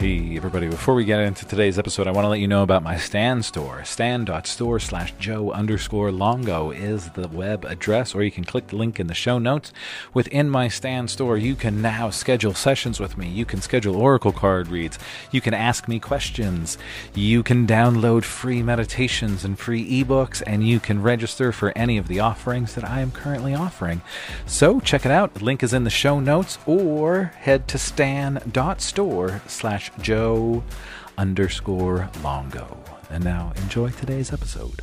everybody. Before we get into today's episode, I want to let you know about my Stan store. Stan.store slash Joe underscore Longo is the web address, or you can click the link in the show notes. Within my Stan store, you can now schedule sessions with me. You can schedule Oracle card reads. You can ask me questions. You can download free meditations and free ebooks, and you can register for any of the offerings that I am currently offering. So check it out. The link is in the show notes, or head to stan.store slash Joe underscore Longo. And now enjoy today's episode.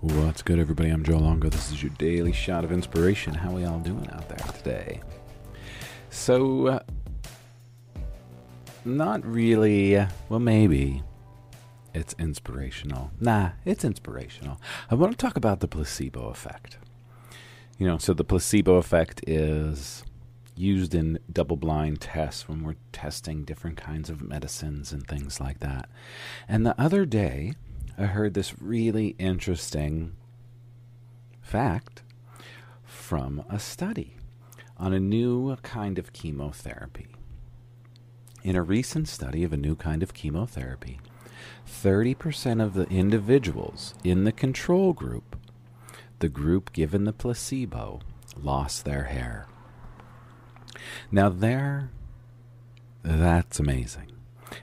What's good, everybody? I'm Joe Longo. This is your daily shot of inspiration. How we all doing out there today? So, uh, not really. Well, maybe it's inspirational. Nah, it's inspirational. I want to talk about the placebo effect. You know, so the placebo effect is used in double blind tests when we're testing different kinds of medicines and things like that. And the other day, I heard this really interesting fact from a study on a new kind of chemotherapy. In a recent study of a new kind of chemotherapy, 30% of the individuals in the control group, the group given the placebo, lost their hair. Now, there, that's amazing.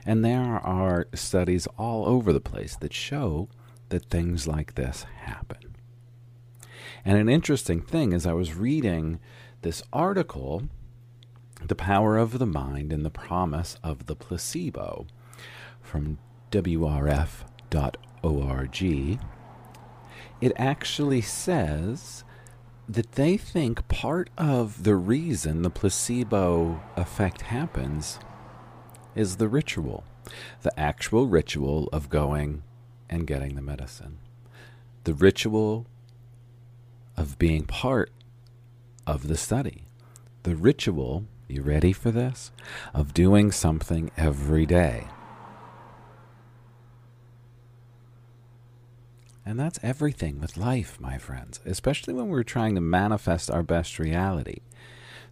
And there are studies all over the place that show that things like this happen. And an interesting thing is, I was reading this article, The Power of the Mind and the Promise of the Placebo, from WRF.org. It actually says that they think part of the reason the placebo effect happens is the ritual, the actual ritual of going and getting the medicine, the ritual of being part of the study, the ritual, you ready for this, of doing something every day. And that's everything with life, my friends, especially when we're trying to manifest our best reality.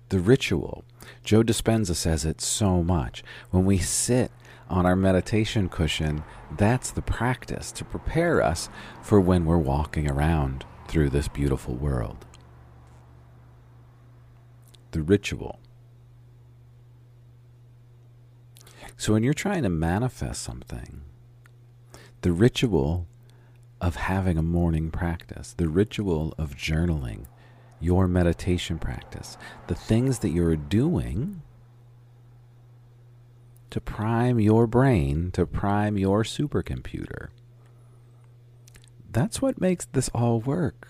The ritual. Joe Dispenza says it so much. When we sit on our meditation cushion, that's the practice to prepare us for when we're walking around through this beautiful world. The ritual. So when you're trying to manifest something, the ritual of having a morning practice, the ritual of journaling, your meditation practice, the things that you're doing to prime your brain, to prime your supercomputer. That's what makes this all work.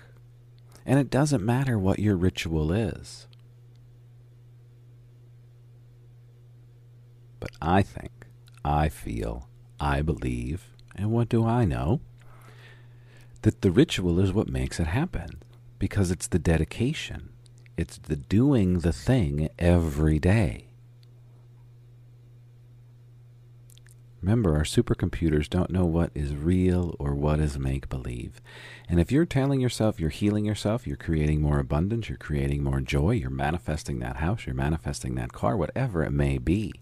And it doesn't matter what your ritual is. But I think, I feel, I believe, and what do I know? That the ritual is what makes it happen because it's the dedication, it's the doing the thing every day. Remember, our supercomputers don't know what is real or what is make believe. And if you're telling yourself you're healing yourself, you're creating more abundance, you're creating more joy, you're manifesting that house, you're manifesting that car, whatever it may be,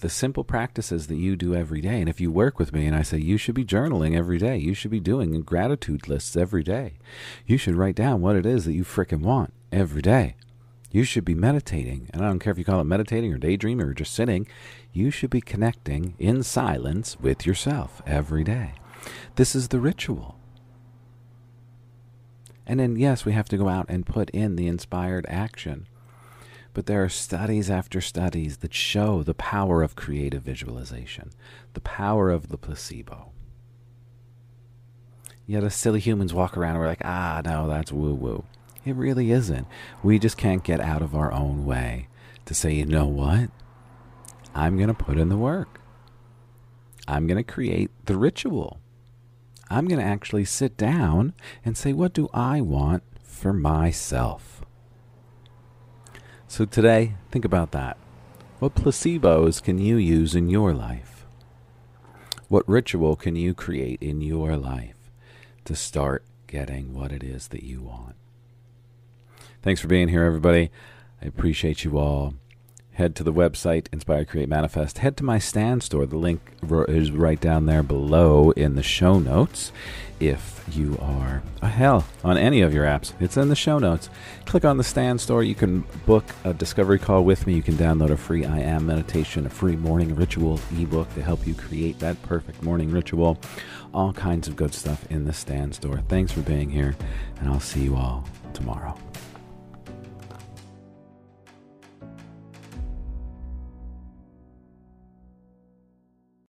the simple practices that you do every day. And if you work with me and I say you should be journaling every day, you should be doing gratitude lists every day, you should write down what it is that you frickin' want every day. You should be meditating, and I don't care if you call it meditating or daydreaming or just sitting, you should be connecting in silence with yourself every day. This is the ritual. And then, yes, we have to go out and put in the inspired action. But there are studies after studies that show the power of creative visualization, the power of the placebo. Yet us silly humans walk around and we're like, ah, no, that's woo woo. It really isn't. We just can't get out of our own way to say, you know what? I'm going to put in the work. I'm going to create the ritual. I'm going to actually sit down and say, what do I want for myself? So today, think about that. What placebos can you use in your life? What ritual can you create in your life to start getting what it is that you want? Thanks for being here, everybody. I appreciate you all. Head to the website Inspire Create Manifest. Head to my Stan store. The link is right down there below in the show notes. If you are oh, hell on any of your apps, it's in the show notes. Click on the Stan store. You can book a discovery call with me. You can download a free I Am meditation, a free morning ritual ebook to help you create that perfect morning ritual. All kinds of good stuff in the Stan store. Thanks for being here, and I'll see you all tomorrow.